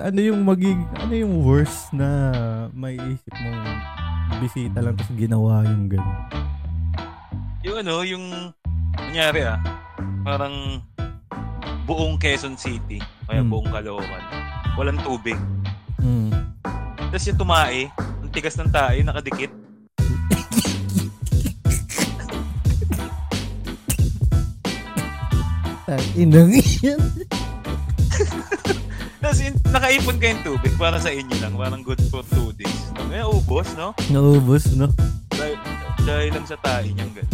ano yung magig ano yung worst na maiisip mong bisita lang tapos ginawa yung gano'n? Yung ano, yung nangyari ah, parang buong Quezon City, kaya Hmm. buong Caloocan, walang tubig. Mm. Tapos yung tumae, ang tigas ng tae, nakadikit. Inang yan. Tapos in- nakaipon kayong tubig para sa inyo lang, parang good for two days. Kaya ubos, no? Naubos, no? Dahil, dahil lang sa tae niyang ganun.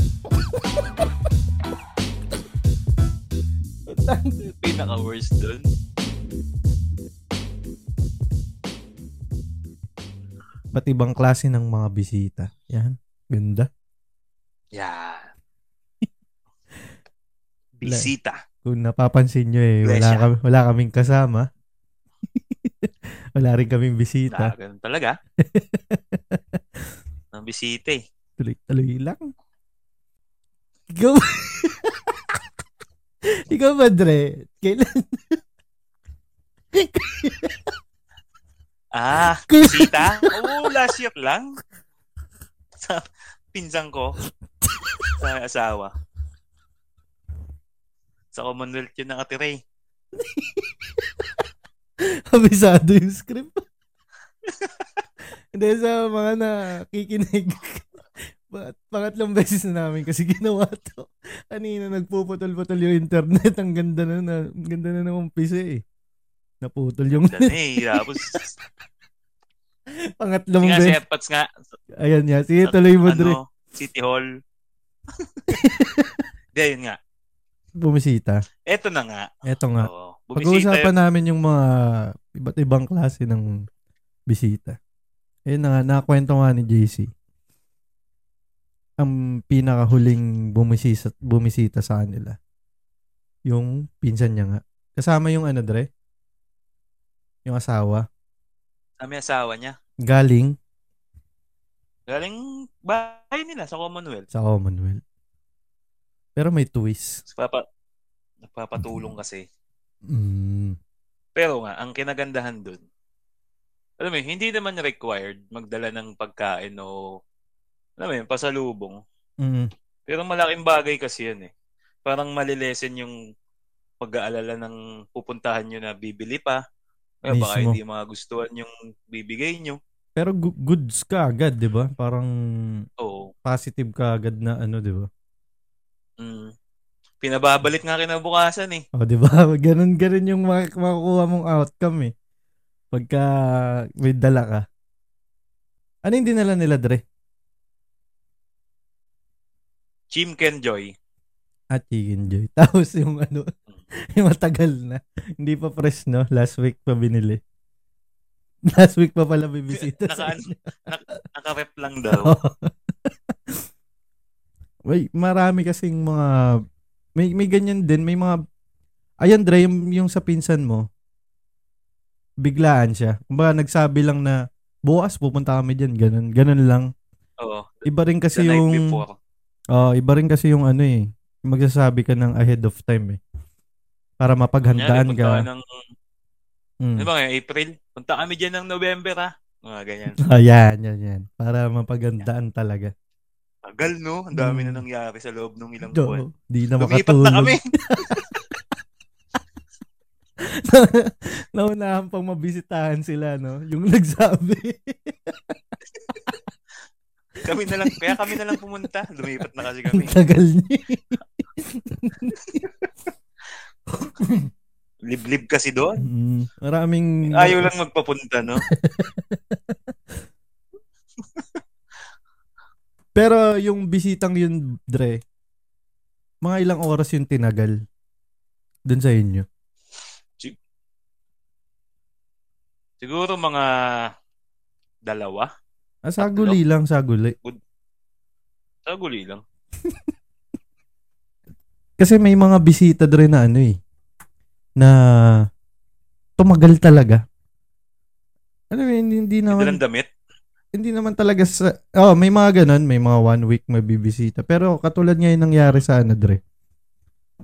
Pinaka-worst dun. Ba't ibang klase ng mga bisita? Yan. Ganda. Yan. Bisita. Kung napapansin nyo eh, wala, kami, wala kaming kasama. wala rin kaming bisita. ganun talaga. Ang bisita eh. Tuloy-tuloy lang. Ikaw, ikaw ba, Dre? Kailan? Ah, bisita? Oo, last year lang. Sa pinsan ko. Sa asawa. Sa Commonwealth yun nakatira eh. Abisado yung script. Hindi, sa mga nakikinig. Ba- Pangatlong beses na namin kasi ginawa to. Kanina nagpuputol-putol yung internet. Ang ganda na, na ang ganda na ng umpisa eh. Naputol yung Dan eh. Tapos, pangatlong nga si beses. Airpods nga. Ayan nga. Sige, tuloy mo, Dre. Ano, City Hall. Hindi, yun nga. Bumisita. Eto na nga. Eto nga. Oo. Pag-uusapan namin yung mga iba't ibang klase ng bisita. Ayun na nga, nakakwento nga ni JC. Ang pinakahuling bumisita, bumisita sa kanila. Yung pinsan niya nga. Kasama yung ano, Dre? Yung asawa. Kami asawa niya. Galing Galing bahay nila sa Commonwealth. sa Commonwealth. Pero may twist. Papa, nagpapatulong kasi. Mm. Pero nga, ang kinagandahan dun, alam mo, hindi naman required magdala ng pagkain o, alam mo yun, pasalubong. Mm. Pero malaking bagay kasi yan eh. Parang malilesen yung pag-aalala ng pupuntahan nyo na bibili pa. Kaya baka hindi magustuhan yung bibigay nyo. Pero goods ka agad, di ba? Parang Oo. positive ka agad na ano, di ba? Mm. Pinababalik nga kinabukasan eh. O, di ba? Ganun, ganun yung mak- makukuha mong outcome eh. Pagka may dala ka. Ano yung dinala nila, Dre? Chimken Joy. At Chicken Joy. Tapos yung ano, yung matagal na. Hindi pa fresh, no? Last week pa binili. Last week pa pala bibisita sa Naka- inyo. Nak- Naka-rep lang daw. May marami kasing mga may may ganyan din, may mga Ayan Dre, yung, yung sa pinsan mo. Biglaan siya. Kumbaga nagsabi lang na bukas pupunta kami diyan, ganun, ganun lang. Oo. Iba rin kasi The yung before. Oh, iba rin kasi yung ano eh. Magsasabi ka ng ahead of time eh. Para mapaghandaan ka. Ng, Mm. ano ba ngayon, April? Punta kami dyan ng November ha. Mga ganyan. Ayan, yan, yan. Para mapaghandaan talaga. Tagal no? Ang dami Mm. na nangyari sa loob ng ilang buwan. Do, di na Lumipat makatulog. na kami. Naunahan pang mabisitahan sila, no? Yung nagsabi. kami na lang, kaya kami na lang pumunta. Lumipat na kasi kami. Tagal niya. Liblib kasi doon. Mm, maraming... Ayaw lang magpapunta, no? Pero yung bisitang yun, Dre, mga ilang oras yung tinagal dun sa inyo. Siguro mga dalawa. Ah, saguli lang, saguli. Saguli lang. Kasi may mga bisita Dre na ano eh, na tumagal talaga. Ano yun, hindi, hindi Hindi naman, lang damit. Hindi naman talaga sa, oh, may mga ganun, may mga one week mabibisita. Pero katulad ngayon nangyari sa ano, Dre,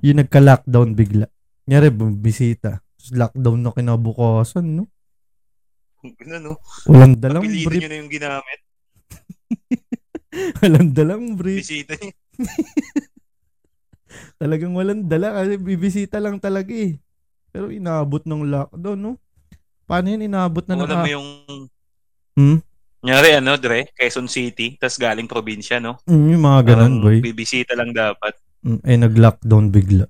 yung nagka-lockdown bigla. Nyari, bisita. Tapos lockdown na kinabukasan, no? Ano, no? Walang dalang Pilitin brief. nyo na yung ginamit. Walang dalang brief. Bisita niyo. Talagang walang dala kasi bibisita lang talaga eh. Pero inaabot ng lockdown, no? Paano yun inaabot na ng... alam mo yung, Hmm? Nyari ano, Dre, Quezon City, tas galing probinsya, no? Mm, yung mga ganun, Parang boy. Bibisita lang dapat. Mm, eh, nag-lockdown bigla.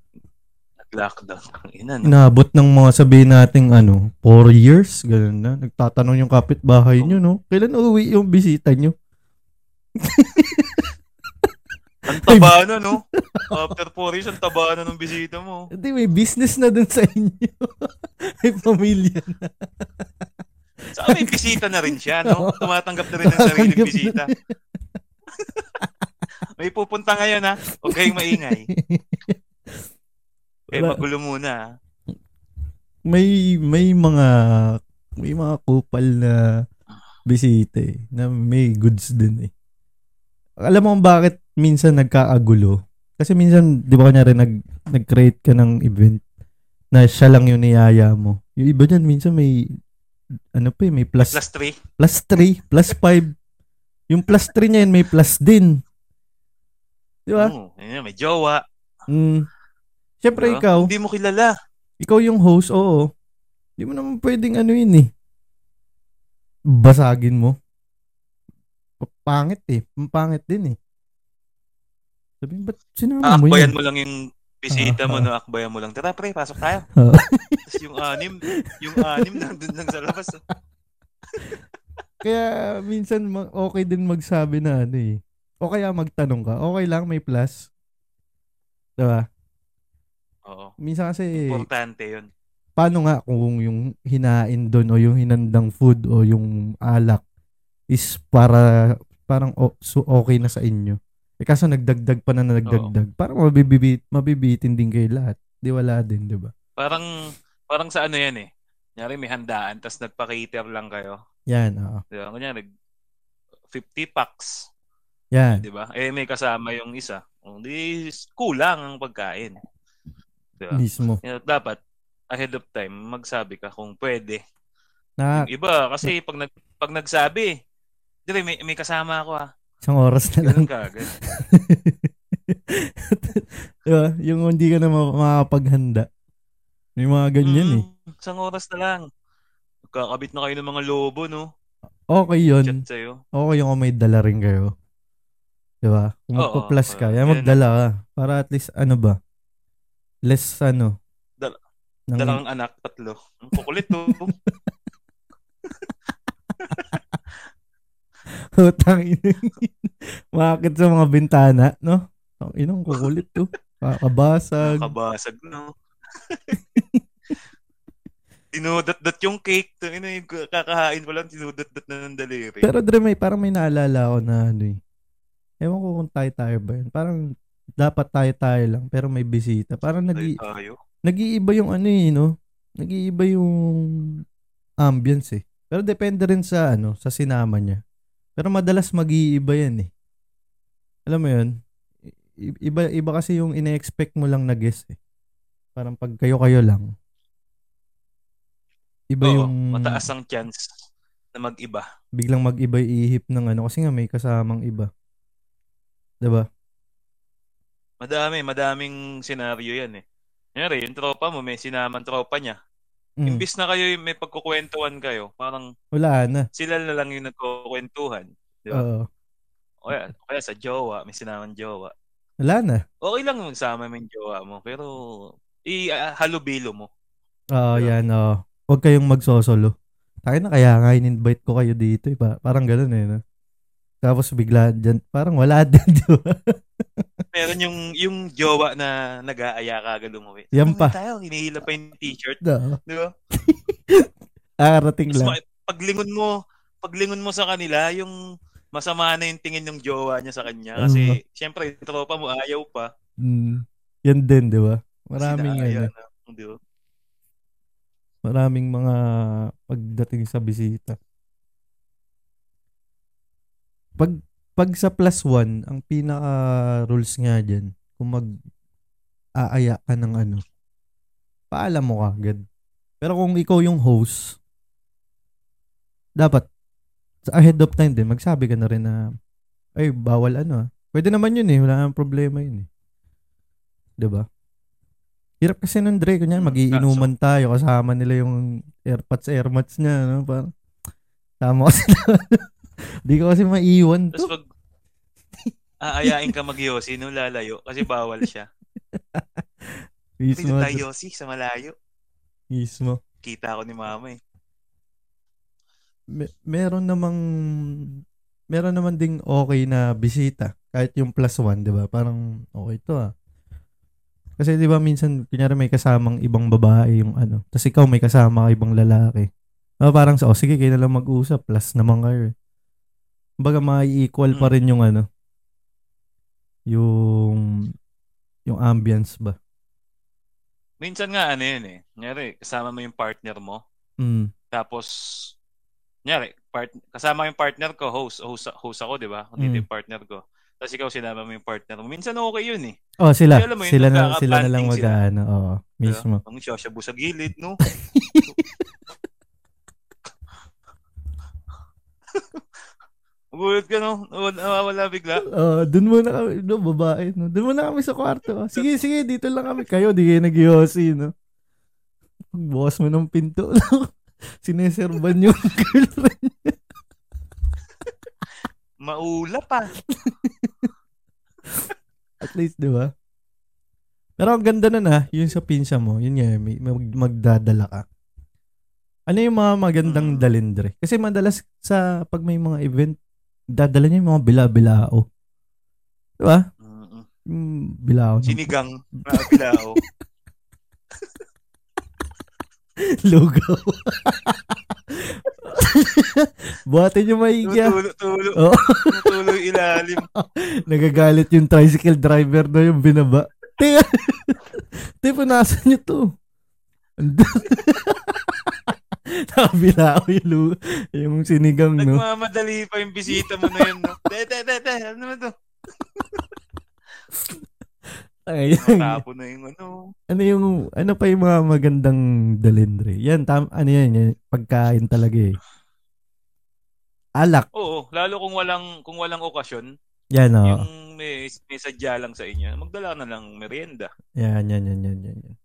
Nag-lockdown. Ina, no? Inaabot ng mga sabihin nating ano, 4 years, ganun na. Nagtatanong yung kapitbahay nyo, no? Kailan uwi yung bisita nyo? Ang taba na, no? After 4 years, ang taba na ng bisita mo. Hindi, may business na dun sa inyo. may pamilya na. Saka may bisita na rin siya, no? Tumatanggap na rin ng sariling Tumatanggap bisita. may pupunta ngayon, ha? Huwag kayong maingay. Eh, magulo muna, may may mga may mga kupal na bisita eh, na may goods din eh. Alam mo bakit minsan nagkakagulo? Kasi minsan, di ba kanya rin nag, nag-create ka ng event na siya lang yung niyaya mo. Yung iba dyan, minsan may ano pa eh, may plus Plus 3. plus 3, plus 5. Yung plus 3 niya yun, may plus din. Di ba? Ayun, may jowa. Mm. Siyempre Diba? ikaw, Hindi mo kilala. ikaw yung host, oo. Hindi mo naman pwedeng ano yun eh. Basagin mo. Pangit eh. Pangit din eh. Sabihin, ba't sinama mo yun? mo lang yung bisita mo, no? Akbayan mo lang. Tara, pre, pasok tayo. Tapos yung anim, yung anim nandun lang sa labas. oh. Kaya minsan okay din magsabi na ano eh. O kaya magtanong ka, okay lang, may plus. Diba? Oo. Minsan kasi, Importante yun. paano nga kung yung hinain doon o yung hinandang food o yung alak is para parang o, so okay na sa inyo. Eh kaso nagdagdag pa na nagdagdag. Parang mabibibit, mabibitin din kayo lahat. Di wala din, di ba? Parang, parang sa ano yan eh. Kunyari may handaan, tapos nagpa-cater lang kayo. Yan, oo. Di ba? Kunyari, 50 packs. Yan. Di ba? Eh, may kasama yung isa. O, di, kulang ang pagkain. Di ba? Mismo. Dapat, ahead of time, magsabi ka kung pwede. Na Yung iba, kasi pag, nag, pag nagsabi, dire, may, may kasama ako ah. Isang oras na lang. Ganun ka agad. diba? Yung hindi ka na ma- makakapaghanda. May mga ganyan eh. Mm, Isang oras na lang. Kakabit na kayo ng mga lobo, no? Okay yun. Chat sa'yo. Okay yung kung may dala rin kayo. Di ba? Kung magpa-plus ka, yan magdala ka. Para at least, ano ba? Less, ano? Dal- ng- Dalawang anak, tatlo. Ang kukulit to. Utang. Makakit sa mga bintana, no? Ang inong kukulit to. Kakabasag. Kabasag, no? Tinudat-dat yung cake. to ina yung kakahain pa lang, tinudat-dat na ng daliri. Pero Dre, may, parang may naalala ako na ano eh. Ewan ko kung tayo-tayo ba yun. Parang dapat tayo-tayo lang, pero may bisita. Parang nag tayo. nag-iiba yung ano eh, no? Nag-iiba yung ambience eh. Pero depende rin sa ano, sa sinama niya. Pero madalas mag-iiba yan eh. Alam mo yun? Iba, iba kasi yung ine-expect mo lang na guest eh. Parang pag kayo-kayo lang. Iba Oo, yung mataas ang chance na mag-iba. biglang mag-iba ihip ng ano kasi nga may kasamang iba. 'Di ba? Madami, madaming senaryo yan eh. Kunyari, yung tropa mo, may sinaman tropa niya. Mm, Imbis na kayo yung may pagkukwentuhan kayo, parang wala na. sila na lang yung nagkukwentuhan. Di ba? Oo. O kaya, o kaya sa jowa, may sinaman jowa. wala na. Okay lang magsama mo yung jowa mo, pero i-halubilo mo. Oo, Diba? yan. oo. Huwag kayong magsosolo. Tayo na kaya nga in-invite ko kayo dito. Eh. Pa- parang ganun eh. No? Tapos bigla dyan, parang wala din, di ba? Meron yung, yung jowa na nag-aaya ka agad umuwi. Yan pa. tayo, hinihila pa yung t-shirt. Oo. Di ba? Arating lang. paglingon mo, paglingon mo sa kanila, yung masama na yung tingin ng jowa niya sa kanya. Kasi, syempre, yung tropa mo ayaw pa. Mm, yan din, di ba? Maraming ano, na, di ba? maraming mga pagdating sa bisita. Pag pag sa plus one, ang pinaka rules nga dyan, kung mag aaya ka ng ano, paalam mo ka agad. Pero kung ikaw yung host, dapat ahead of time din, magsabi ka na rin na, ay, bawal ano ah. Pwede naman yun eh. Wala nang problema yun eh. ba? Hirap kasi nun, Dre. Kunya, magiinuman tayo. Kasama nila yung airpods, airmats niya. No? Parang, tama kasi Di ko kasi maiwan Tapos to. pag aayain ka mag-yosi, no lalayo kasi bawal siya. Mismo. Dito tayo yosi sa malayo. Mismo. Kita ko ni mama eh. Me- meron namang meron naman ding okay na bisita kahit yung plus one, 'di ba? Parang okay to ah. Kasi 'di ba minsan kunyari may kasamang ibang babae yung ano, tapos ikaw may kasama ka ibang lalaki. Ah, parang sa oh, sige kayo na lang mag-usap, plus naman kayo. eh. Kumbaga mai-equal pa Mm. rin yung ano yung yung ambience ba. Minsan nga ano yun eh. Nyari, kasama mo yung partner mo. Mm. Tapos, nyari, part, kasama yung partner ko, host, host, host ako, di ba? Hindi Mm. yung partner ko. Tapos ikaw sinama mo yung partner mo. Minsan okay yun eh. Oh, sila. Kaya alam mo sila na sila na lang mag-ano, oo, mismo. Ang shoshabu sa gilid, no? Gulat ka, no? Nawawala bigla. Uh, dun muna kami, no, babae, no. Dun muna kami sa kwarto. Sige, sige, dito lang kami. Kayo, di kayo nag-yosi, no. Bukas mo ng pinto, no. Sineserban yung girlfriend. Maula pa. At least, di ba? Pero ang ganda na na, yung sa pinsa mo, yun nga, may, mag- magdadala ka. Ano yung mga magandang Mm. dalindre? Kasi madalas sa, pag may mga event, dadala niya yung mga bila-bilao. Di ba? Yung bilao. ng- Sinigang na bilao. Lugaw. Buhatin yung maigi. ah. Tulo, tulo. Oo. Tulo yung ilalim. Nagagalit yung tricycle driver na yung binaba. Te, te, punasan niyo to. Andun. Nakabilao yung, lu- yung sinigang, no? Nagmamadali pa yung bisita mo na yun. No? Te, te, te, te. Ano naman to? Ay, Matapo na yung ano. ano yung, ano pa yung mga magandang dalindre? Yan, tam, ano yan, yan, pagkain talaga eh. Alak. Oo, lalo kung walang kung walang okasyon, Yan, oh. yung may, may sadya lang sa inyo, magdala na lang merienda. Yan, yan, yan, yan, yan, yan.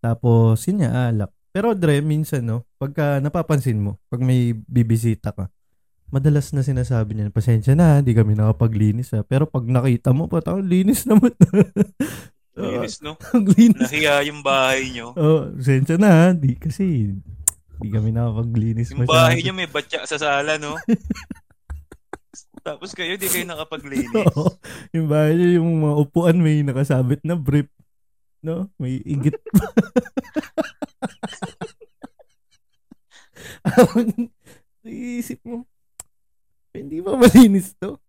Tapos, yun nga, alak. Pero, Dre, minsan, no, pagka napapansin mo, pag may bibisita ka, madalas na sinasabi niya, pasensya na, hindi kami nakapaglinis, ha. Pero pag nakita mo, patang linis naman. Linis, no? linis. Nahiya yung bahay nyo. Oh, pasensya na. Di, kasi, di kami nakapaglinis. Yung bahay nyo may batya sa sala, no? Tapos kayo, di kayo nakapaglinis. Oo. yung bahay niya, yung mga upuan may nakasabit na brief. No? May igit Iisip mo, hindi ba malinis to?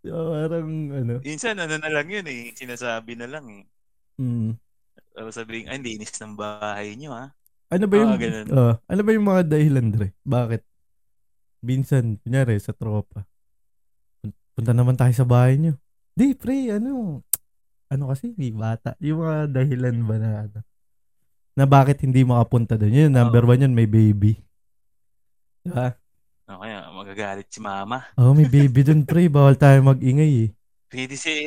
So, parang, ano, Minsan, ano na lang yun eh. Sinasabi na lang eh. mm, Para sabihin, ay, hindi inis ng bahay nyo, ha? ano ba yung, Ah, ganun. oh, ano ba yung mga dahilan, Dre? Bakit? Minsan, kunyari, sa tropa, pun- punta naman tayo sa bahay nyo. Di, pre, ano, ano kasi, di bata. Yung mga dahilan ba na, ano, na bakit hindi makapunta doon. Yun, number one yun, may baby. Diba? O kaya, magagalit si mama. Oh, may baby doon, pre. Bawal tayo mag-ingay eh. Pwede si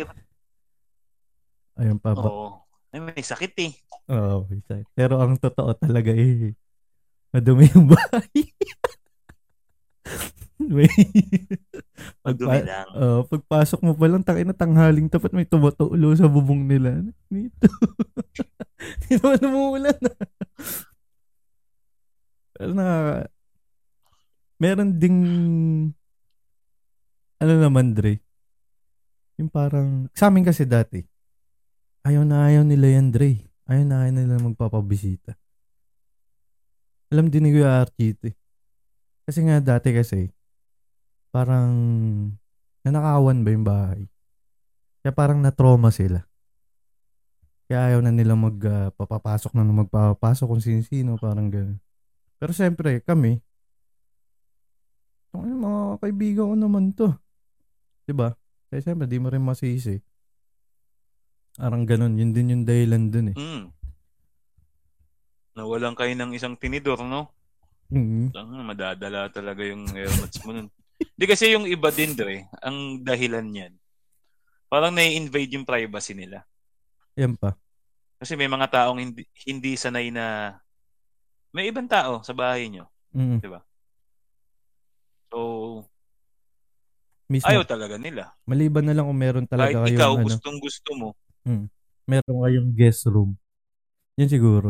Ayun pa ba? Oo. Ay, may sakit eh. Oo, may sakit. Pero ang totoo talaga eh, madumi yung bahay. may, Madumi lang. Oh, pagpasok mo pa lang, takin na tanghaling tapat, may tumatulo sa bubong nila. Dito. Hindi naman umuulan. Pero na, meron ding, ano naman, Dre, yung parang, sa amin kasi dati, ayaw na ayaw nila yan, Dre. Ayaw na ayaw nila magpapabisita. Alam din ni Kuya Archie eh. Kasi nga dati kasi, parang nanakawan ba yung bahay? Kaya parang na-trauma sila. Kaya ayaw na nila magpapapasok na magpapasok kung sino-sino, parang gano'n. Pero siyempre, kami, "Tangina, mga kaibigan ko naman to. 'Di ba? Kaya siyempre, di mo rin masisi. Parang ganun, yun din yung dahilan dun eh. Mm. Nawalan kayo ng isang tinidor, no? Mm. Ang madadala talaga yung airmats mo nun. Hindi kasi yung iba din, Dre, ang dahilan niyan. Parang nai-invade yung privacy nila. Yan pa. Kasi may mga taong hindi, hindi sanay na may ibang tao sa bahay nyo. Mm. So, Mismo. ayaw talaga nila. Maliban na lang kung meron talaga Kahit kayong ikaw, ano, gustong gusto mo. meron kayong guest room. Yun siguro.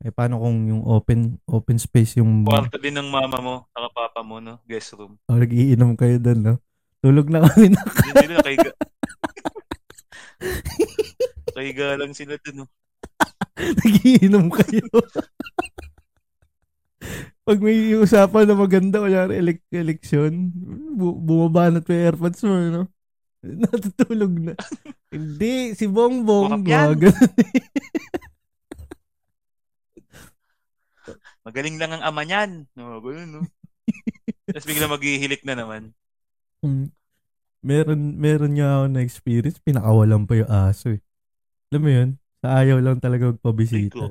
Eh paano kung yung open open space yung Kwarto din ng mama mo, saka papa mo, no? Guest room. oh, nagiinom kayo doon, no? Tulog na kami na. Hindi nila nakahiga. Nakahiga lang sila dun, no? nagiinom kayo. Pag may usapan na maganda, kunyari elek eleksyon, bu- bumaba na ito yung airpods mo, no? Natutulog na. Hindi, si Bongbong. Mga. Magaling lang ang ama niyan. No, ganun, no? Tapos bigla maghihilik na naman. Mm. meron, meron nga ako na experience, pinakawalan pa yung aso eh. Alam mo yun? Sa ayaw lang talaga magpabisita.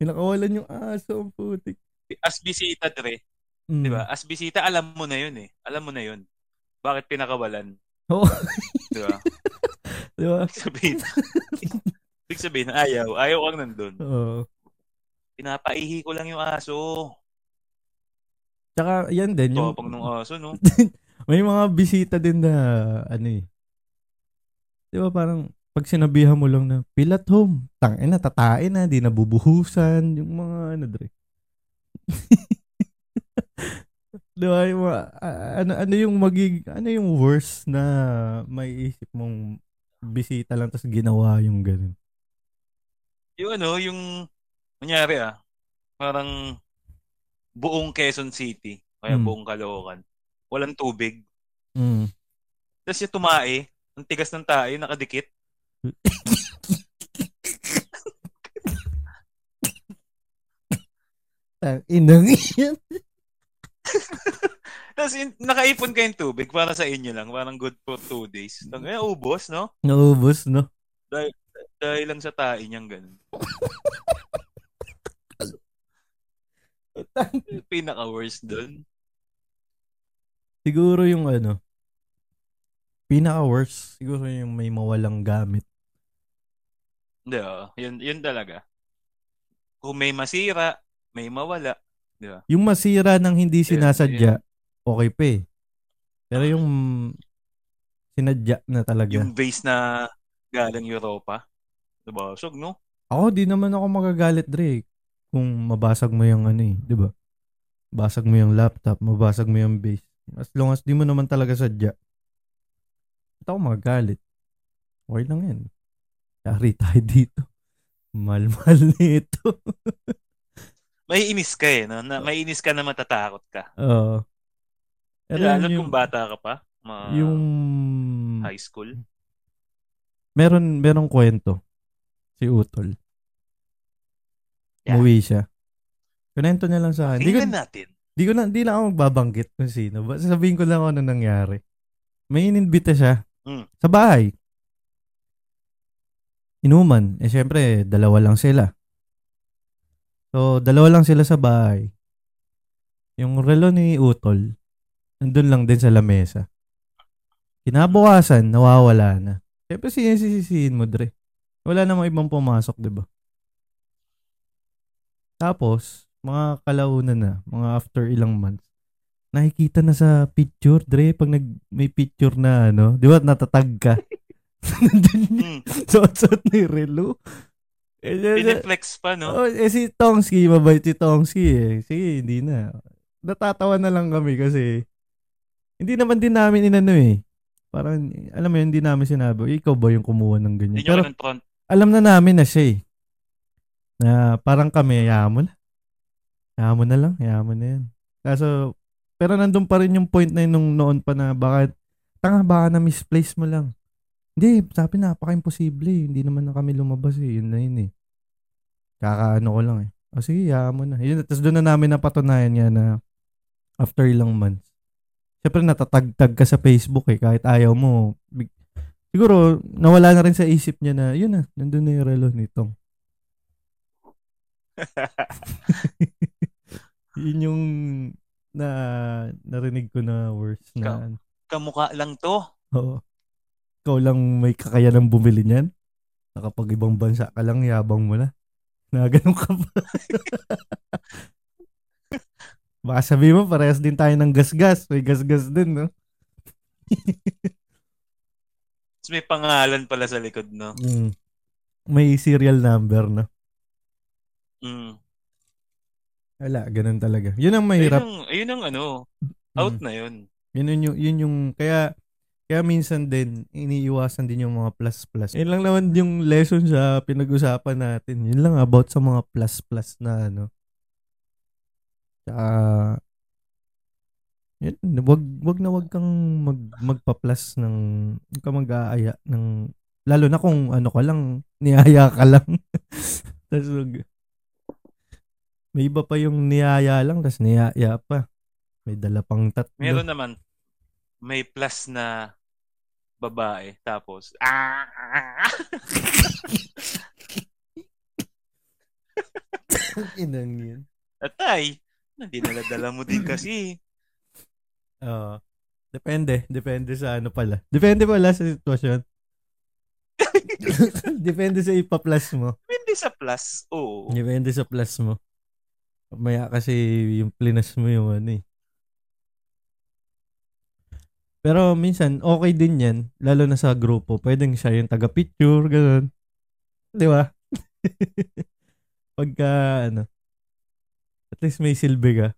Pinakawalan yung aso, ang putik. As bisita, Dre. Mm. Di ba? As bisita, alam mo na yun eh. Alam mo na yun. Bakit pinakawalan? Oo. Di ba? Di ba? Sabihin, ibig sabihin, ayaw. Ayaw kang nandun. Oo. Pinapaihi ko lang yung aso. Tsaka yan din, yung, Tapang ng aso, no? may mga bisita din na, ano eh. Di ba parang, pag sinabihan mo lang na, feel at home, tangin na, tatain na, di nabubuhusan, yung mga ano, dre. Di ba, yung mga, ano, ano yung magig, ano yung worst na may isip mong bisita lang tapos ginawa yung ganun. Yung ano, yung, kunyari ah, parang buong Quezon City, kaya Mm. buong Caloocan, walang tubig. Mm. Tapos yung tumae, ang tigas ng tae, nakadikit. Tang inang yan. Tapos yun, nakaipon kayong tubig para sa inyo lang, parang good for two days. Kaya ubos, no? Naubos, no? Dahil lang sa tae niyang ganun. Pinaka-worst doon. Siguro yung ano, pinaka worst, siguro yung may mawalang gamit. Hindi, oo. Yun, yun talaga. Kung may masira, may mawala. Yung masira ng hindi sinasadya, okay pa eh. Pero yung sinadya na talaga. Yung base na galing Europa. Diba? Sog, no? Ako, di naman ako magagalit, Dre. Kung mabasag mo yung ano eh, di ba? Basag mo yung laptop, mabasag mo yung base. As long as di mo naman talaga sadya. Ba't ako magagalit? Okay lang yan. Yari tayo dito. Mahal-mahal nito. May inis ka eh, no? Na, may inis ka na matatakot ka. Oo. Pero Lalo yun kung bata ka pa. Mga yung high school. meron merong kwento si Utol. Yeah. Umuwi siya. Kunento niya lang sa akin. Di ko, natin. di ko na, di lang ako magbabanggit kung sino. Basta sabihin ko lang ano nangyari. May inimbita siya Mm. sa bahay. Inuman. Eh, syempre, dalawa lang sila. So, dalawa lang sila sa bahay. Yung relo ni Utol, nandun lang din sa lamesa. Kinabukasan, nawawala na. Siyempre, sinisisihin mo, Dre. Wala namang ibang pumasok, di ba? Tapos, mga kalaunan na, mga after ilang months, nakikita na sa picture, Dre, pag nag, may picture na, ano, di ba, natatag ka. Nandun Hmm. suot-suot ni Relo. Eh, eh, eh, Piniflex pa, no? oh, eh, si Tongski, mabait si Tongski eh. Sige, hindi na. Natatawa na lang kami kasi hindi naman din namin inano eh. Parang, alam mo yun, hindi namin sinabi, ikaw ba yung kumuha ng ganyan? Hindi Pero alam na namin na siya eh. Na parang kami, hayaan mo na. Hayaan mo na lang, hayaan mo na yan. Kaso, pero nandun pa rin yung point na yun nung noon pa na baka, tanga baka na misplace mo lang. Hindi, sabi napaka-imposible eh. Hindi naman na kami lumabas eh. Yun na yun eh. Kakaano ko lang eh. O sige, hayaan mo na. Yun, tapos doon na namin napatunayan niya na after ilang months. Siyempre natatagtag ka sa Facebook eh. Kahit ayaw mo. Siguro, nawala na rin sa isip niya na, yun na, nandun na yung relo nitong. Yun yung na narinig ko na words na Kamukha lang to. Oo. Ikaw lang may kakayanang bumili niyan. Nakapag ibang bansa ka lang, yabang mo na. Na ganun ka pa. Baka sabi mo, parehas din tayo ng gasgas. May gasgas din, no? May pangalan pala sa likod, no? Mm. May serial number, no? Mm. Wala, ganun talaga. Yun ang mahirap. Ayun ang, ayun ang ano, out Mm. na yun. Yun, yun, yung, yun yung, kaya, kaya minsan din, iniiwasan din yung mga plus-plus. Yun lang naman yung lesson sa pinag-usapan natin. Yun lang about sa mga plus-plus na ano. Tsaka, yun, wag, wag na wag kang mag, magpa-plus ng, wag ka mag-aaya ng, lalo na kung ano ka lang, niyaya ka lang. Tapos, may iba pa yung niyaya lang, tapos niyaya pa. May dala pang tatlo. Meron naman, may plus na babae. Tapos, ah! Inang yun. Atay, dinala-dala mo din kasi. Oo. depende. Depende sa ano pala. Depende pala sa sitwasyon. Depende sa ipa-plus mo. Hindi sa plus. Oo. Depende sa plus mo. Maya kasi yung plinas mo yung ano eh. Pero minsan, okay din yan. Lalo na sa grupo. Pwedeng siya yung taga-picture, ganun. Di ba? Pagka, ano, at least may silbi ka.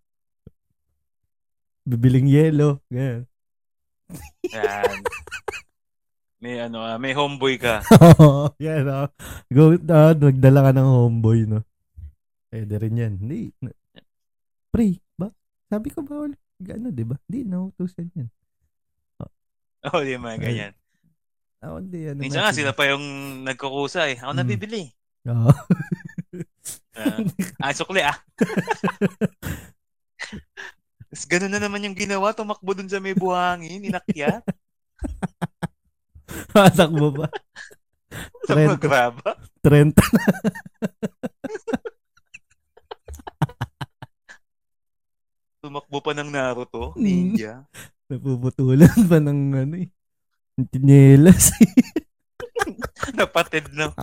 Bibiling yelo, ganun. Yan. May ano, ah, may homeboy ka. Oo, yan o. Go, uh, nagdala ka ng homeboy, no? Pwede rin yan. Hindi. Pre, ba? Sabi ko ba, ano, di ba? Hindi, nautusan yan. Oo, oh, di mga ganyan. Ako, hindi, ano Minsan nga, sila pa yung nagkukusa eh. Ako Mm. nabibili. Oo. Uh, ah, sukli ah. Tapos ganun na naman yung ginawa, tumakbo dun sa may buhangin, inakyat. Matakbo ba? Sa magraba. Trent. Tumakbo pa ng Naruto, Mm. ninja. Napuputulan pa ng ano eh. Tinelas. Napatid na.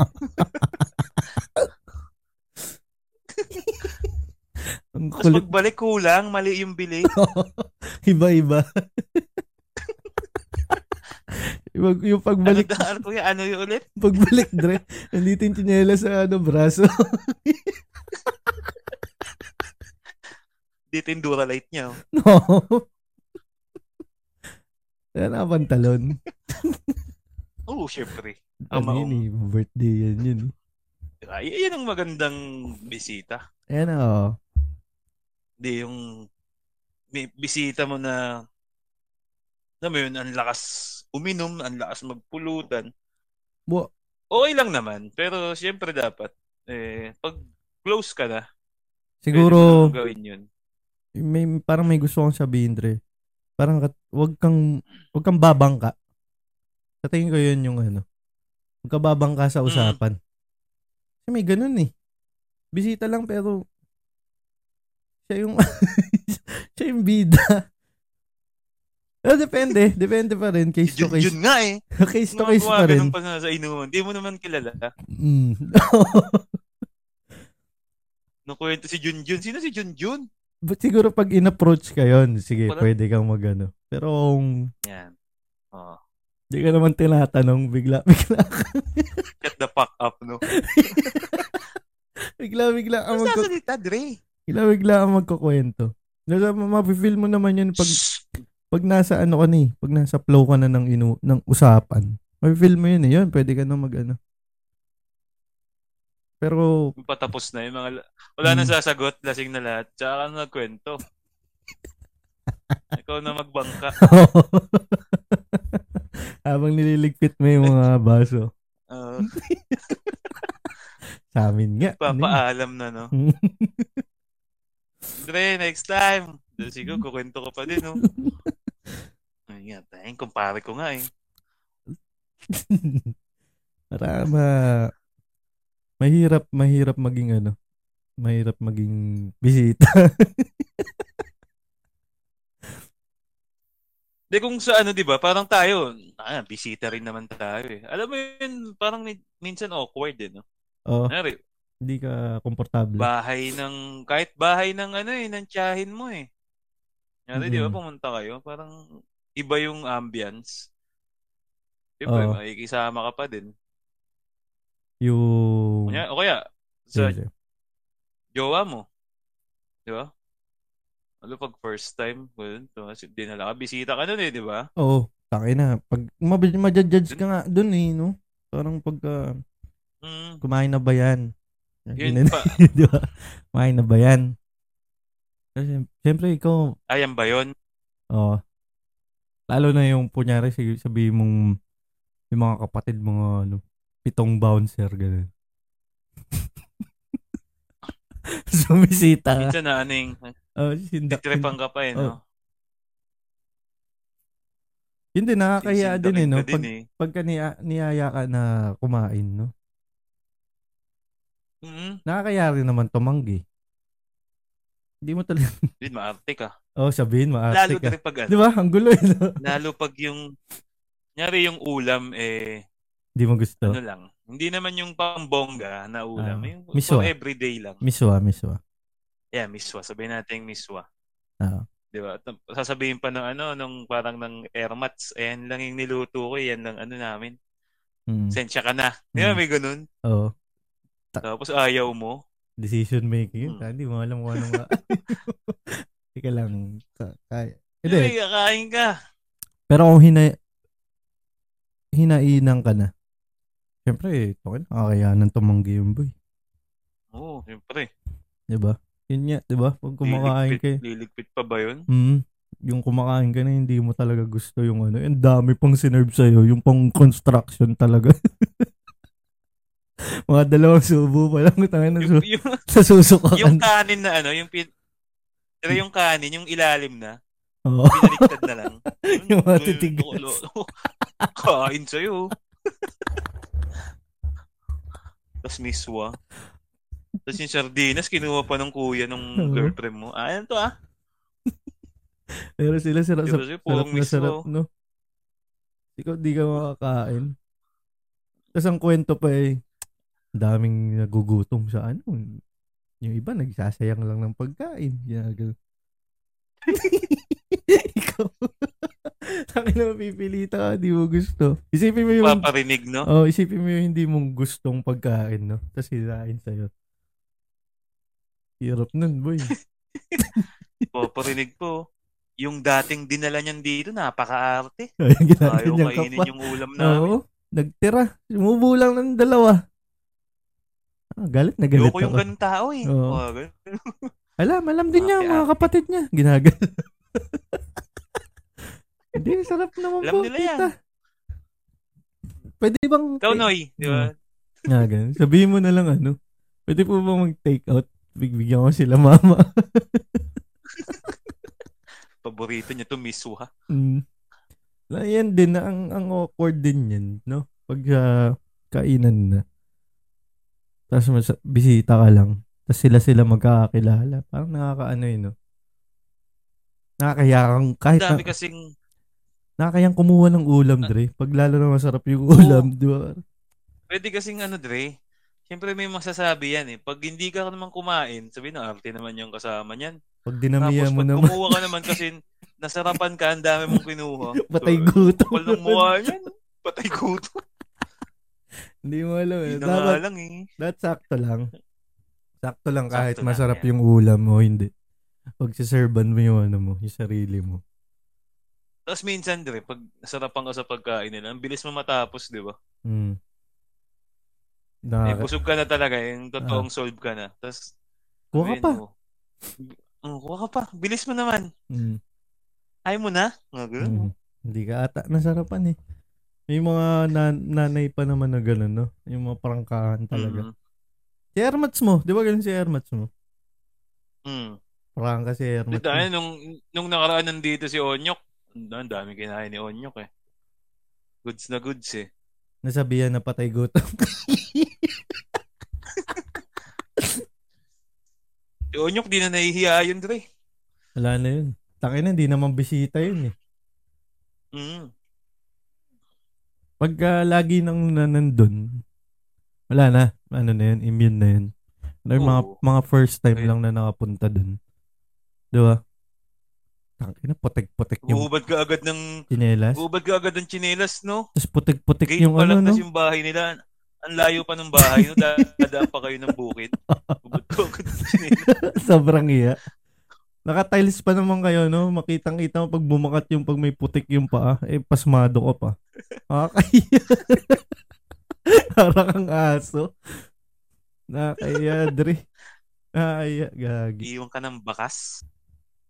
Ang Tapos kulit. pagbalik kulang, mali yung bili. Iba-iba. Iba, yung Ano, pagbalik, ano, kuya, ano yung ulit? pagbalik, Dre, nandito yung tinelas sa ano, braso. Dito yung Duralite niya. oh. no. Yan ang pantalon. Oo, syempre. Ang Ano yun maong. eh, birthday yan yun. eh. Ay, yan ang magandang bisita. Ayan o. Hindi yung may bisita mo na alam mo yun, ang lakas uminom, ang lakas magpulutan. Bu- Okay lang naman, pero siyempre dapat, eh, pag close ka na, siguro, pwede mo gawin yun. May, parang may gusto kong sabihin, Dre. Parang kat- wag kang, wag kang babangka. Sa tingin ko yun yung ano. Huwag ka babangka sa Mm. usapan. Kasi may ganun eh. Bisita lang pero siya yung siya yung bida. Pero depende. Depende pa rin. Case to case. yun nga eh. Case to case pa rin. gumagano'n pa sa inuman. Di mo naman kilala. Mm. Nakwento si Junjun. Sino si Junjun? But siguro pag in-approach ka yun, sige, Wala- pwede kang magano. Pero kung Yan. Oh. di ka naman tinatanong, bigla, bigla, Get the fuck up, no? bigla, bigla ang magko, sasalita, Dre? bigla, bigla ang magkukwento. Nasa, mapifeel mo naman yun pag, Shh! pag nasa ano ka ni, pag nasa flow ka na ng, inu, ng usapan. Mapifeel mo yun eh, yun, pwede ka na mag ano. Pero, Patapos na yung mga... la- Wala Hmm. nang sasagot, lasing na lahat. Tsaka ka na nagkwento. Ikaw na magbangka. habang nililigpit mo yung mga baso. Uh, Sa amin nga. ano papaalam na, no? Dre, next time. Siguro, kukwento ko pa din, no? Ay nga, tayong kumpare ko nga, eh. Para ma mahirap mahirap maging ano mahirap maging bisita. Di kung sa ano, di ba, parang tayo, ah, bisita rin naman tayo eh. Alam mo yun, parang minsan awkward eh, no? Oo. Nari, Hindi ka komportable. bahay ng, kahit bahay ng ano eh, ng tiyahin mo eh. Nari, di ba, pumunta kayo, parang iba yung ambience. Siyempre, Oo. makikisama ka pa din. yung... Kunya, o kaya, sa sige. jowa mo. Di ba? Ano pag first time, well, dinala ka, bisita ka nun eh, di ba? Oo. Taki na. Pag mab- madjudge ka nga dun eh, no? Parang pagka Mm, kumain na ba yan? yun Ganun. pa. Di ba? Kumain na ba yan? Kasi, siyempre, ikaw, Ayan ba yun? Oo. Lalo na yung kunyari sige, sabihin mong yung mga kapatid mga ano, pitong bouncer ganun. Sumisita. Minsan na aning, Oh, sindak. titripan ka pa eh, no? Yun din, nakakaya din eh, no? ka din Pag, eh. pagka niya, niyaya ka na kumain, no? Mm, Nakakaya rin naman tumanggi. Hindi mo talaga, din, maarte ka. oh, sabihin, Lalo maarte ka. na rin pag ano, Di ba? Ang gulo, eh, no? lalo pag yung, nyari yung ulam eh, Hindi mo gusto. ano lang, hindi naman yung pambongga na ulam, Ah, yung miswa. everyday lang. Miswa, miswa. Yeah, miswa. Sabihin natin miswa. Ah. Di ba? Sasabihin pa ng ano, nung parang ng airmats, ayan lang yung niluto ko, yan lang ano namin. Mm. Sensya ka na. Di ba Mm. may ganun? Oo. Tapos ayaw mo. decision making. Hmm. Hindi mo alam kung anong Ika lang. Ka- kaya. Hindi. Kakain ka. Pero kung hina hinainan ka na, syempre, okay, nakakayanan tumanggi yung boy. Oo, siyempre. Di ba? Yun nga, di ba? Pag kumakain ka, Liligpit, liligpit pa ba yun? mm, yung kumakain ka na, hindi mo talaga gusto yung ano. Yung dami pang sinerve sa'yo. Yung pang construction talaga. Mga dalawang subo pa lang. Tayo na Yung, su- yung, sa susukakan. yung kanin na ano, yung pin, pero yung kanin, yung ilalim na, Oo. pinaliktad na lang. Yung mga Dun- titigas. lo- lo- Kain sa'yo. Tapos miswa. Tapos yung sardinas, kinuha pa ng kuya ng girlfriend mo. Ah, ano to ah? Pero sila sila Di sa ba siya, sarap purong na sarap, no? Ikaw di ka makakain. Tapos ang kwento pa eh, daming nagugutom sa ano. Yung iba nagsasayang lang ng pagkain. Ginagawa. Ikaw. Sakin na mapipilita ka, di mo gusto. Isipin mo yung, Paparinig, no? oh, isipin mo yung hindi mong gustong pagkain, no? Tapos hilain sa'yo. Hirap nun, boy. Paparinig po. Yung dating dinala niyan dito, napaka-arte. Ayaw kainin yung ulam namin. Oo. Nagtira. Sumubo lang ng dalawa. Ah, galit na galit Ayoko yung ako. ganun tao eh. Oo. Oh. Alam, alam din niya, mga kapatid niya. Ginagal. Hindi, sarap naman Alam po, nila yan. Pwede bang... Ikaw, Noy. Di ba? Nga, ganun. Sabihin mo na lang ano. Pwede po bang mag-take out? Bigbigyan ko sila mama. Paborito niya to miswa. mm. Na, yan din, na ang, ang awkward din yan, no? Pag ah, kainan na. Tapos mas- bisita ka lang. Tapos sila-sila magkakakilala. Parang nakakaano yun, no? Nakakaya kang, kahit Ang dami na, kasing nakakayang kumuha ng ulam. Dre. Pag lalo na masarap yung ulam, di ba? Pwede kasing ano, Dre. Siyempre may masasabi yan eh. Pag hindi ka naman kumain, sabi na arte naman yung kasama niyan. Pag Tapos dinamihan mo pag naman, kumuha ka naman kasi nasarapan ka, ang dami mong kinuha. patay So, gutom. Kapal ng mukha niyan. Patay gutom. Hindi mo alam eh. Hindi Dapat, lang eh. dapat sakto lang. Sakto lang kahit Sakto lang masarap yan. yung ulam mo, hindi. Pag siserban mo yung ano mo, yung sarili mo. Tapos minsan, Dre, pag nasarapan ka sa pagkain nila, ang bilis mo matapos, di ba? Mm. Eh, Nakaka- busog ka na talaga, yung totoong solve ka na. Tapos, Ah. Kuha ka pa. mo, "Mm, kuha ka pa. Bilis mo naman. Mm. Ayaw mo na. Nga. Mm. Hindi ka ata nasarapan eh. May mga nan- nanay pa naman na gano'n, no? Yung mga prangkahan talaga. Mm. Si Ermats mo, di ba ganun si Ermats mo? Mm. Prangka si Ermats Dito, ayun, nung, nung nakaraan nandito si Onyok, ang dami kinain ni Onyok eh. Goods na goods eh. Nasabihan na patay gutom. Si Onyok, di na nahihiya yun, Dre. Wala na yun. Takin na, hindi naman bisita yun eh. Mm. Pagka lagi nang na- nandun, wala na. Ano na yun, immune na yun. Ano mga, mga first time Ayun. lang na nakapunta dun. Di ba? Takin na, putik-putik yung Uhubad ka agad ng chinelas. uhubad ka agad ng chinelas, no? Tapos putik-putik Gate yung pa ano, lang no? yung bahay nila. Ang layo pa ng bahay, no? Dadaan pa kayo ng bukid. Uhubad ka agad ng chinelas. Sobrang iya. Naka-tiles pa naman kayo, no? Makitang-kita mo pag bumakat yung pag may putik yung paa, eh, pasmado ka pa. Nakakaiya. Parang kang aso. Nakakaiya, Dre. Nakakaiya, gagi. Iiwan ka ng bakas.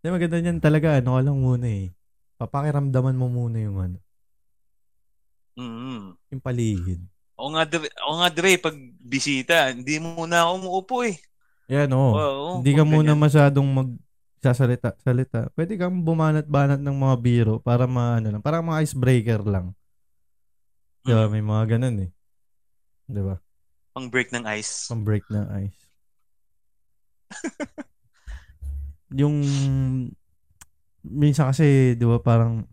Di maganda niyan talaga, ano ka lang muna eh. Papakiramdaman mo muna yung ano, Mm. yung paligid. O nga, Dre, o nga, Dre, pag bisita, hindi mo muna ako umuupo eh. Yan, oo. Oo, Hindi ka muna ganyan. masyadong magsasalita. Salita. Pwede kang bumanat-banat ng mga biro para maano lang. Para mga icebreaker lang. Di ba? Mm. May mga ganun eh. Di ba? Pang break ng ice. Pang break ng ice. yung minsan kasi, di ba, parang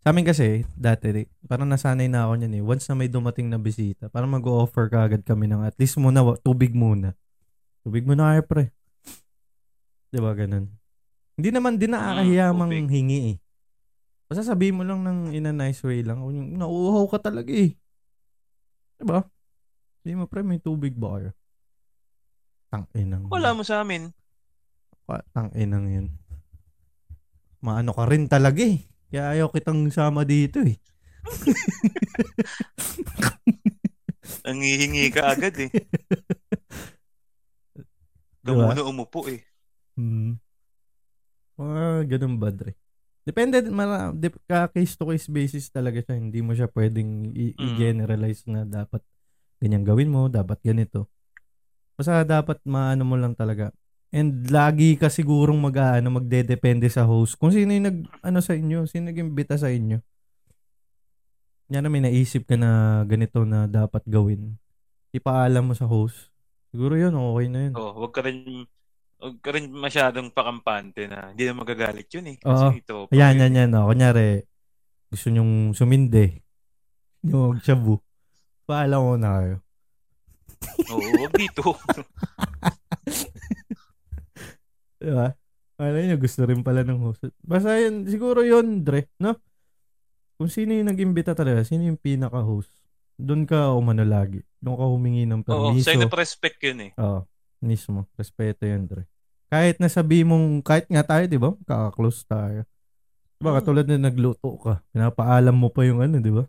sa amin kasi, dati, parang nasanay na ako niyan eh. Once na may dumating na bisita, parang mag-offer ka agad kami ng at least muna, tubig muna. Tubig muna kayo, pre. Di ba, ganun. Hindi naman din nakakahiya Mm, mang tubig. hingi eh. Basta sabihin mo lang ng in a nice way lang. Nauuhaw ka talaga eh. Di ba? Hindi mo, pre, may tubig ba kayo? Tang-inang. Wala mo sa amin. Pa- Tang-inang yun. Maano ka rin talaga eh. Kaya ayaw kitang sama dito eh. Nangihingi ka agad eh. Diba? muna umupo eh. Hmm. Mga ganun ba, Dre? Depende, mara, dep, ka case to case basis talaga siya. Hindi mo siya pwedeng i- Mm. i-generalize na dapat ganyan gawin mo, dapat ganito. Basta dapat maano mo lang talaga. And lagi ka sigurong mag ano, magdedepende sa host. Kung sino yung nag ano sa inyo, sino nag-imbita sa inyo. Yan na may naisip ka na ganito na dapat gawin. Ipaalam mo sa host. Siguro yun, okay na yun. Oh, wag ka rin wag ka rin masyadong pakampante na hindi na magagalit yun eh. Oo. Kasi ito. Ayan, yan, yan. Oh. Kunyari, gusto nyong suminde. Yung shabu. Paalam mo na kayo. Oo, wag dito. Diba? Alam nyo, gusto rin pala ng host. Basta yun, siguro yun, Dre. No? Kung sino yung nag-imbita talaga, sino yung pinaka-host. Doon ka umano lagi. Doon ka humingi ng Oo, permiso. sign of respect yun eh. Oo, mismo. Respeto yan, Dre. Kahit nasabi mong, kahit nga tayo, di ba? Kaka-close tayo. Diba, Mm. katulad na nagluto ka. Pinapaalam mo pa yung ano, di ba?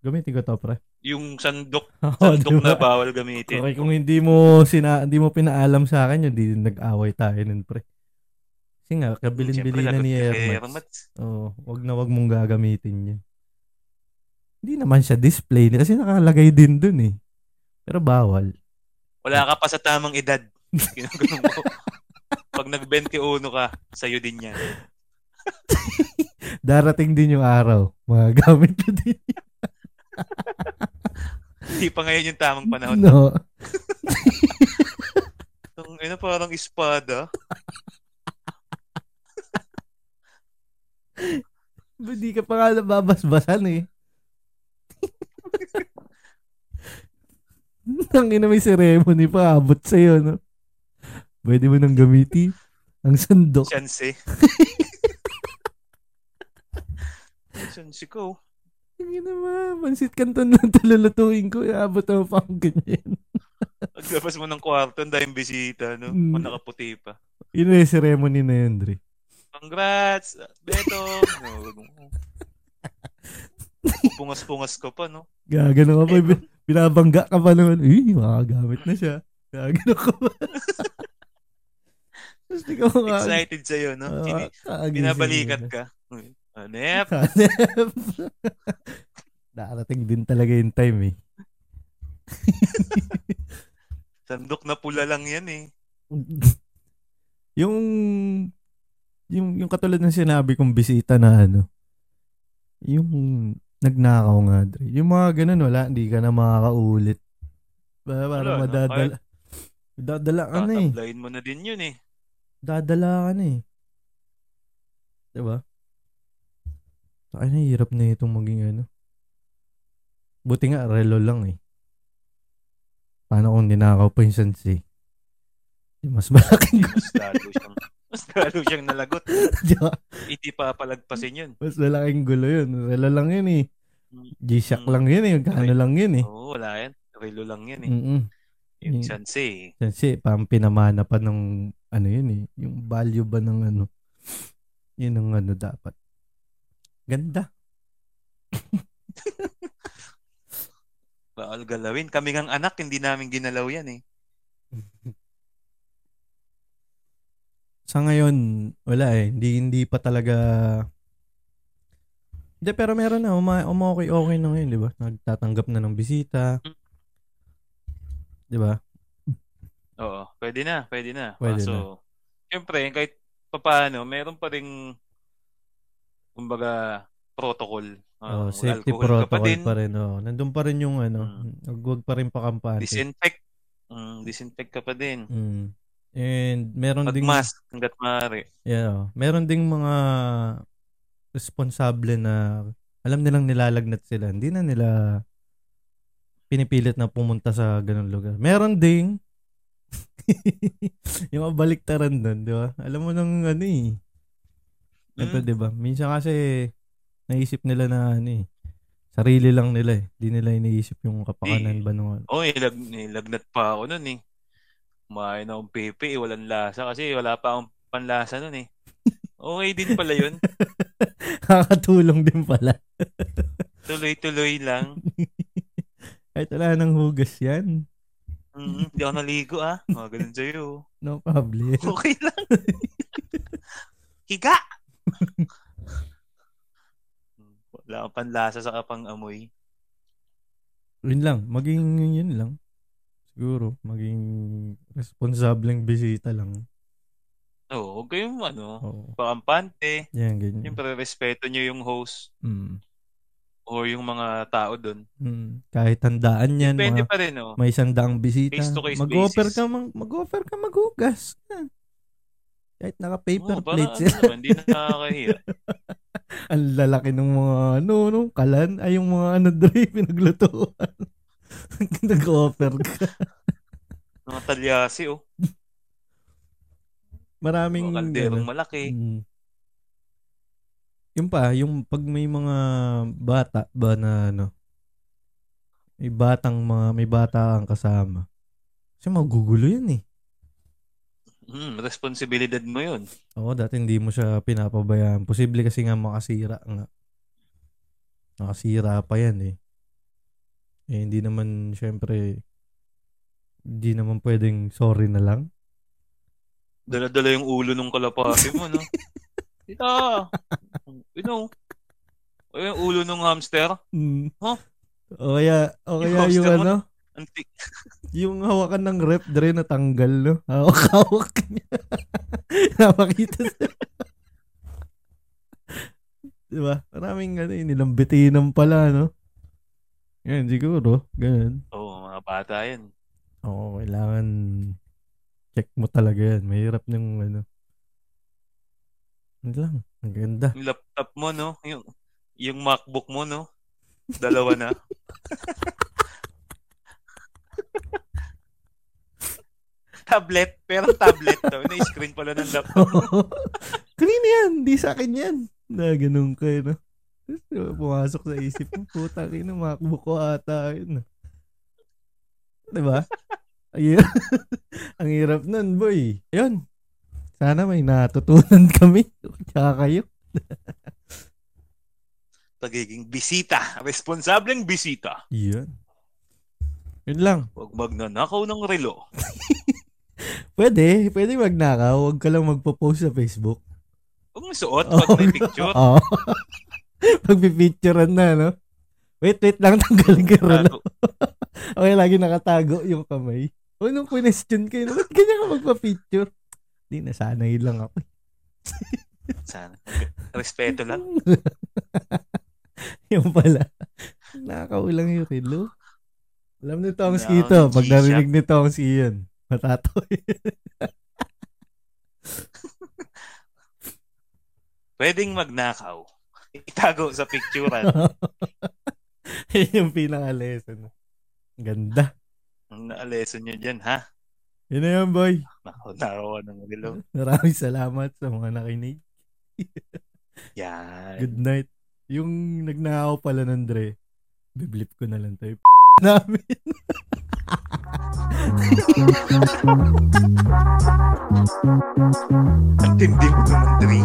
Gamitin ko to, pre. Yung sandok, sandok diba? na bawal gamitin. Okay, kung hindi mo sina hindi mo pinaalam sa akin, yun, di nag-away tayo nun, pre. Kasi nga, kabilin-bilin na ni. Ermats. Oo, wag na wag mong gagamitin yun. Hindi naman siya display kasi nakalagay din dun eh. Pero bawal. Wala ka pa sa tamang edad. Mo. Pag nag-21 ka, sa'yo din yan. Darating din yung araw. Magagamit ko din. Hindi pa ngayon yung tamang panahon. No. Ang ina parang espada. Hindi ka pa nga nababasbasan eh. Ang ina may ceremony pa abot sa'yo, no? Pwede mo nang gamitin ang sandok. Chance. Chance ko. Ang ina ma, pansit canton lang talulutuin ko. Abot ang pang ganyan. Paglabas mo ng kwarto, ang daming bisita, no? Mm. Nakaputi pa. Yun na yung ceremony na yun, Dre. Congrats! Beto! Pungas-pungas ka pa, no? Gagano ka pa. bin- Binabangga ka pa naman. Eh, makagamit na siya. Gagano ka pa. Excited sa'yo, no? Kagising binabalikat na. ka. Anep! Hanep. Darating din talaga yung time eh. Sandok na pula lang yan, eh. yung yung yung katulad ng sinabi kong bisita na ano yung nagnakaw nga Dre. Yung mga ganun wala, hindi ka na makakaulit. Ba, parang Wala, no? madadala. Dadala ka na eh. Tatablayin mo na din yun eh. Dadala ka na eh. Diba? Ay, nahihirap na itong maging ano. Buti nga, relo lang eh. Paano kung ninakaw pa yung sansi? Di mas malaking. Mas lalo siyang, mas lalo siyang nalagot. Hindi pa palagpasin yun. mas malaking gulo yun. Relo lang yun eh. G-Shock Mm. lang yun eh. Magkano lang yun eh. Oo, wala yan. Relo lang yan eh. Mm-mm. Yung sanse eh. Kasi parang pinamana pa ng ano yun eh. Yung value ba ng ano. Yun ang ano dapat. Ganda. Bawal galawin. Kami ngang anak, hindi namin ginalaw yan eh. Sa ngayon, wala eh. Hindi, hindi pa talaga... Hindi, pero meron na. Uma, uma okay, okay na ngayon, di ba? Nagtatanggap na ng bisita. Di ba? Oo, pwede na, pwede na. Pwede Kaso, syempre, kahit papaano, meron pa rin, kumbaga, protocol. Oh, Ah, safety protocol pa, rin. Oh. Nandun pa rin yung ano. Mm. Huwag pa rin pakampante. Disinfect. Mm, disinfect ka pa din. Mm. And meron ding... Mag-mask hanggat maaari. Yeah, oh. meron ding mga responsable na alam nilang nilalagnat sila. Hindi na nila pinipilit na pumunta sa ganung lugar. Meron ding yung kabaliktaran doon, di ba? Alam mo nang ano eh. Ito, Mm. di ba? Minsan kasi naisip nila na ano eh. Sarili lang nila eh. Di nila iniisip yung kapakanan Eh. ba nung ano. Oh, nilag, nilagnat pa ako nun eh. Kumain akong pepe, eh, walang lasa kasi wala pa akong panlasa nun eh. Okay din pala yun. Nakakatulong din pala. Tuloy-tuloy lang. Kahit wala nang hugas yan. Mm, Hindi ako naligo ah. Mga ganun sa'yo. No problem. Okay lang. Higa! Wala kang panlasa sa kapang amoy. Yun lang. Maging yun lang. Siguro. Maging responsableng bisita lang. Oo, huwag kayong ano, Oo. pakampante. Yan, ganyan. Siyempre, respeto nyo yung host Mm. or yung mga tao doon. Mm. Kahit handaan yan, Depende mga, pa rin, oh. may sandaang bisita. Face-to-face Mag-offer basis. ka, mag- mag-offer ka maghugas. Kahit naka-paper para plate ano sila. naman, hindi na nakakahiya. Ang lalaki ng mga, ano, no, kalan. Ay, yung mga, ano, Dre, pinaglutuan. Nag-offer ka. Mga talyasi, oh. Maraming, Mga kalderong ano, malaki. Mm. Yung pa, yung pag may mga bata ba na ano, may batang mga, may bata kang kasama. Kasi magugulo yun eh. Hmm, responsibilidad mo yun. Oo, dati hindi mo siya pinapabayaan. Posible kasi nga makasira nga. Nakasira pa yan eh. Eh, hindi naman, syempre, hindi naman pwedeng sorry na lang. Dala-dala yung ulo ng kalapati mo, no? Ito! You know, yung ulo ng hamster. Mm. Huh? O kaya, o Yung kaya yung, mo ano, Antik. Yung hawakan ng rep, dre natanggal, no? Hawak-hawak niya. Napakita sa... diba? Maraming ano, yun, nilambitinam pala, no? Yan, siguro. Ganun. Oo, mga bata yan. Oo, kailangan check mo talaga yan. Mahirap yung ano. Ano lang, ang ganda. Yung laptop mo, no? Yung, yung MacBook mo, no? Dalawa na. Tablet, pero tablet to. Na-screen pala ng laptop. Kanina yan, di sa akin yan. Na ganun ka, no? Tapos, Pumasok sa isip mo, puta ina, MacBook ko ata yun. Diba? Ay, ang hirap nun, boy. Yun. Sana may natutunan kami. Tsaka kayo. Pagiging bisita. Responsableng bisita. Yun. Yun lang. Huwag magnanakaw ng relo. Pwede. Pwede magnakaw. Huwag ka lang magpo-post sa Facebook. Huwag mo suot pag may picture. Oo. Pag pipicturean na, no? Wait, wait lang. Tanggalin relo. Tago. Okay, lagi nakatago yung kamay. O, nung question kayo, ba't ganyan ka magpa-picture? Di, nasanay lang ako. Sana. Respeto lang. yung pala. Nakakaulang yung relo. Alam ni Wala ito. akong Pag narinig ni Tomski yun. Matatoy. Pwedeng magnakaw. Itago sa picturean. Yun yung pinaka-lesson. Ganda. Ang na-lesson nyo dyan, ha? Yun na yun, boy. Nako, narawa ng galaw. Maraming salamat sa mga nakinig. Yan. Good night. Yung nagnakaw pala ng Dre, biblip ko na lang tayo. namin. Ang tindi mo naman, Dre.